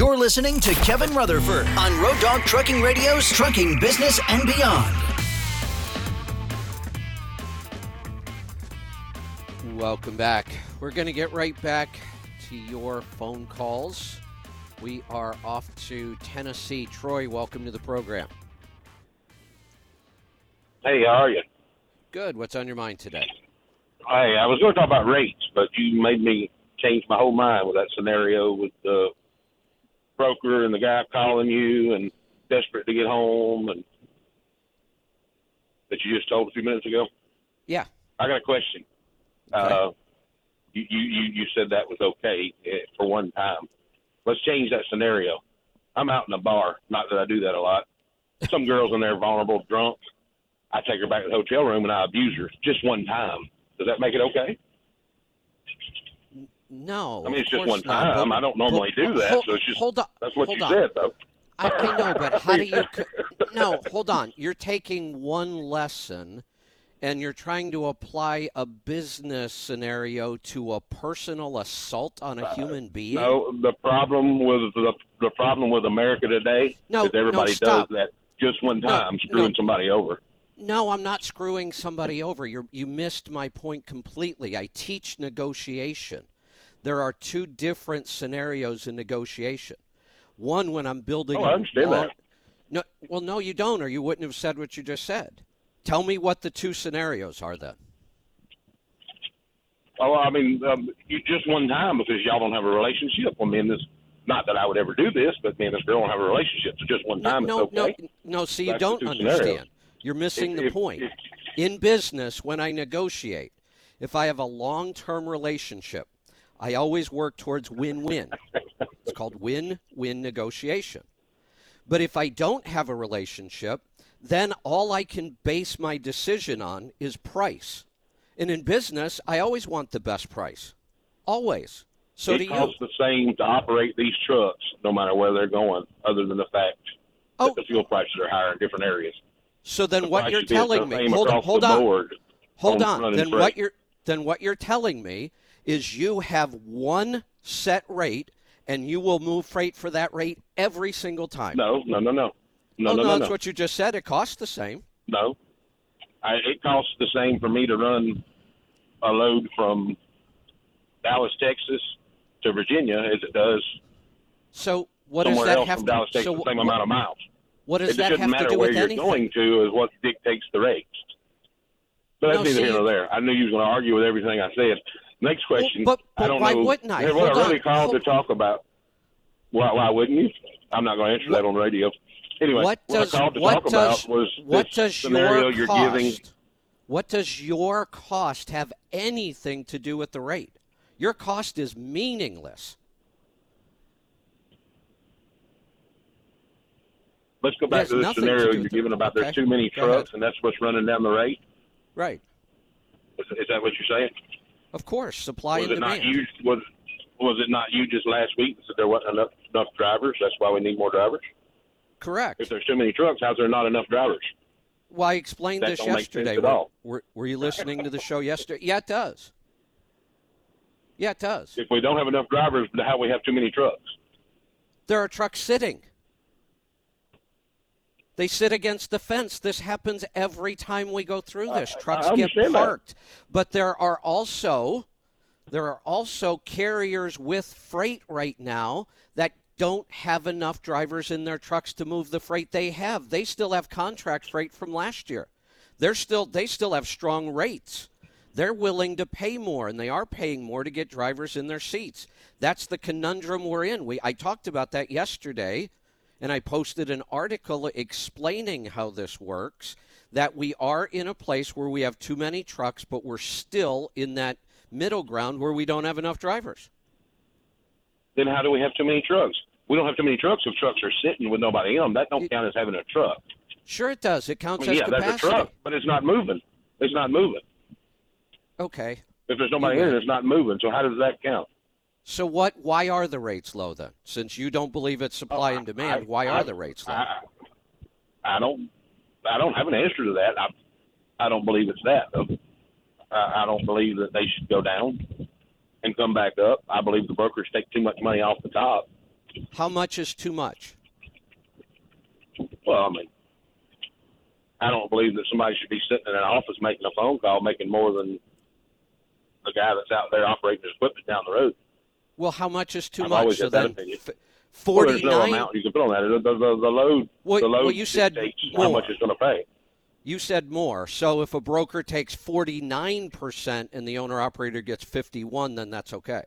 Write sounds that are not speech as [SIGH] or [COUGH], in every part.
You're listening to Kevin Rutherford on Road Dog Trucking Radio's Trucking Business and Beyond. Welcome back. We're going to get right back to your phone calls. We are off to Tennessee. Troy, welcome to the program. Hey, how are you? Good. What's on your mind today? Hey, I was going to talk about rates, but you made me change my whole mind with that scenario with the broker and the guy calling you and desperate to get home and that you just told a few minutes ago. Yeah. I got a question. Okay. Uh, you, you you said that was okay eh, for one time. Let's change that scenario. I'm out in a bar. Not that I do that a lot. Some girls in there vulnerable, drunk. I take her back to the hotel room and I abuse her just one time. Does that make it okay? No. I mean, it's just one not, time. but- I don't normally but- do that, hold- so it's just hold on. that's what you on. said, though. I, I know, but how do you? [LAUGHS] No, hold on. You're taking one lesson, and you're trying to apply a business scenario to a personal assault on a uh, human being. No, the problem with the the problem with America today No, is everybody no, stop. does that just one No, time, screwing no. somebody over. No, I'm not screwing somebody over. You you missed my point completely. I teach negotiation. There are two different scenarios in negotiation. One when I'm building. Oh, I understand that. No, well, no, you don't, or you wouldn't have said what you just said. Tell me what the two scenarios are then. Oh, I mean, um, you just one time because y'all don't have a relationship. Well, me and this, not that I would ever do this, but me and this girl don't have a relationship. So just one time, no, it's okay. no, no. See, you don't two scenarios. understand. You're missing If- the if- point. if- In business, when I negotiate, if I have a long-term relationship, I always work towards win-win. it's called win-win negotiation. But if I don't have a relationship, then all I can base my decision on is price. And in business, I always want the best price. Always. So it do you. costs the same to operate these trucks, no matter where they're going, other than the fact Oh. that the fuel prices are higher in different areas. So then The what you're should be the telling me, hold on, hold on. Hold on. Then what you're then what you're telling me is you have one set rate and you will move freight for that rate every single time. No, no, no, no, no, oh, no, no, that's no. what you just said. It costs the same. No, I, it costs the same for me to run a load from Dallas, Texas, to Virginia as it does So what does that have from to Dallas, Texas, so the same amount of miles. what does it that have matter to do where with you're anything? going to is what dictates the rates. But that's No, neither see, here nor there. I knew you was going to argue with everything I said. Next question. but- I don't why know. wouldn't I? Hey, What Hold I really on. called to talk about. Why, why wouldn't you? I'm not going to answer that on the radio. Anyway, what what does I called to what talk does about was what does scenario your you're cost giving. what does your cost have anything to do with the rate? Your cost is meaningless. Let's go back to the nothing to scenario you're giving about Okay. there's too many trucks and that's what's running down the rate. Right. Is, is that what you're saying? Of course, supply was and it not demand. you? Was was it not you just last week that said there wasn't enough enough drivers? That's why we need more drivers. Correct. If there's too many trucks, how's there not enough drivers? Well, I explained That this don't make sense yesterday. Were, were, were you listening to the show yesterday? Yeah, it does. Yeah, it does. If we don't have enough drivers, how we have too many trucks? There are trucks sitting. They sit against the fence. This happens every time we go through this. Trucks I get understand that. parked. But there are also there are also carriers with freight right now that don't have enough drivers in their trucks to move the freight they have. They still have contract freight from last year. They're still they still have strong rates. They're willing to pay more and they are paying more to get drivers in their seats. That's the conundrum we're in. We I talked about that yesterday and I posted an article explaining how this works that we are in a place where we have too many trucks but we're still in that middle ground where we don't have enough drivers. Then how do we have too many trucks? We don't have too many trucks if trucks are sitting with nobody in them. That don't It- count as having a truck. Sure it does. It I counts mean, yeah, as that's a truck, but it's not moving. It's not moving. Okay. If there's nobody in it, it's not moving. So how does that count? So what why are the rates low then? Since you don't believe it's supply oh, and demand, I- why I- are the rates low? I, I don't. I don't have an answer to that. I, I don't believe it's that. I, I don't believe that they should go down and come back up. I believe the brokers take too much money off the top How much is too much? Well, I mean, I don't believe that somebody should be sitting in an office making a phone call making more than the guy that's out there operating his equipment down the road. Well, how much is too I've much? so then, opinion. f- Well, there's no amount you can put on that. The, the, the, the load, Well- the load well, you said more. how much it's going to pay. You said more. So if a broker takes 49% and the owner operator gets 51, then that's okay.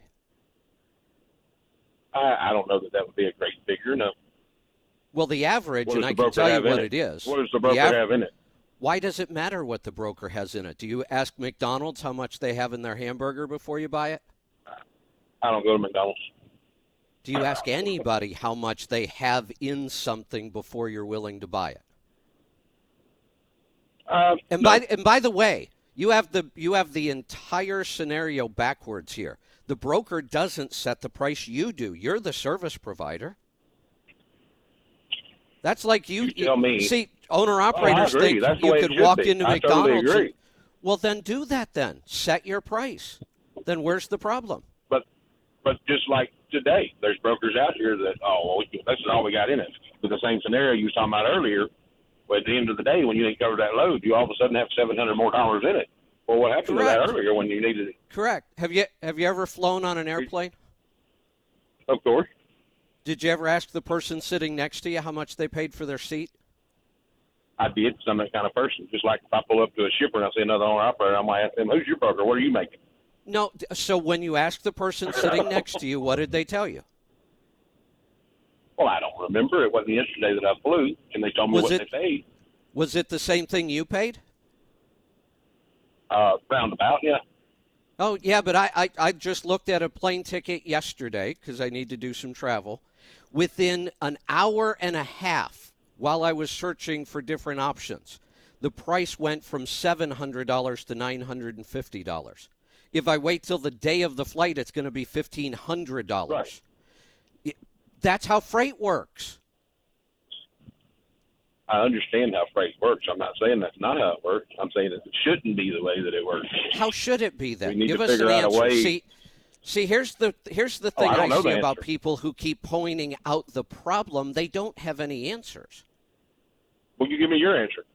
I, I don't know that that would be a great figure. No. Well, the average, and does I can tell you what it? it is. What does the broker av- have in it? Why does it matter what the broker has in it? Do you ask McDonald's how much they have in their hamburger before you buy it? I don't go to McDonald's. Do you ask anybody how much they have in something before you're willing to buy it? Uh, And no. by and by the way, you have the you have the entire scenario backwards here. The broker doesn't set the price you do. You're the service provider. That's like you, You tell me. see owner Oh, operators think That's you could walk be. into I totally McDonald's. and- well, then do that. Then set your price. Then where's the problem? But just like today, there's brokers out here that oh well, we- this is all we got in it. With the same scenario you was talking about earlier, but at the end of the day, when you didn't cover that load, you all of a sudden have seven hundred more dollars in it. Well, what happened to that earlier when you needed it? Correct. Have you have you ever flown on an airplane? Of course, Did you ever ask the person sitting next to you how much they paid for their seat? I did. I'm that kind of person. Just like if I pull up to a shipper and I see another owner operator, I might ask them, "Who's your broker? What are you making?" No. So when you ask the person sitting next to you, what did they tell you? Well, I don't remember. It wasn't yesterday that I flew, and they told me Was what it- they paid. Was it the same thing you paid? Uh, roundabout, yeah. Oh yeah, but I, I, I just looked at a plane ticket yesterday because I need to do some travel. Within an hour and a half, while I was searching for different options, the price went from seven hundred dollars to nine hundred and fifty dollars. If I wait till the day of the flight, it's going to be fifteen hundred dollars. Right. That's how freight works. I understand how freight works. I'm not saying that's not how it works. I'm saying that it shouldn't be the way that it works. How should it be then? We need Give to us an figure out a answer. way- See, see, here's the here's the Oh, thing I I, see about people who keep pointing out the problem. They don't have any answers. Will you give me your answer?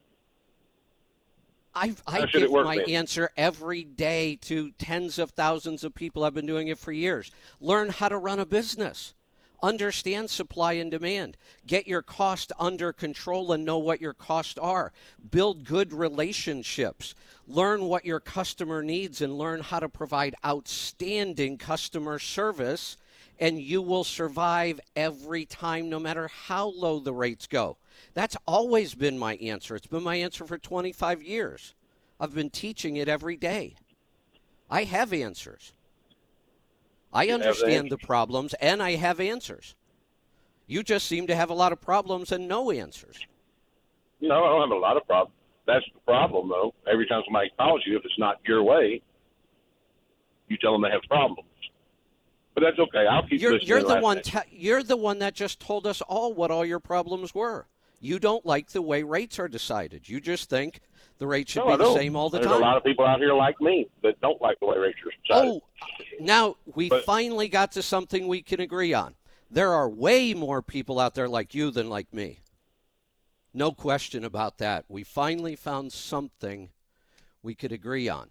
I, I How should it give work my then? answer every day to tens of thousands of people. I've been doing it for years. Learn how to run a business. Understand supply and demand. Get your cost under control and know what your costs are. Build good relationships. Learn what your customer needs and learn how to provide outstanding customer service. And you will survive every time, no matter how low the rates go. That's always been my answer. It's been my answer for 25 years. I've been teaching it every day. I have answers. I understand the problems and I have answers. You just seem to have a lot of problems and no answers. No, I don't have a lot of problems. That's the problem, though. Every time somebody calls you, if it's not your way, you tell them they have problems. But that's okay. I'll keep You're, listening. you're the one. Te- you're the one that just told us all what all your problems were. You don't like the way rates are decided. You just think the rates should No, be the same all the time. There's a lot of people out here like me that don't like the way rates are decided. Oh, now we But- finally got to something we can agree on. There are way more people out there like you than like me. No question about that. We finally found something we could agree on.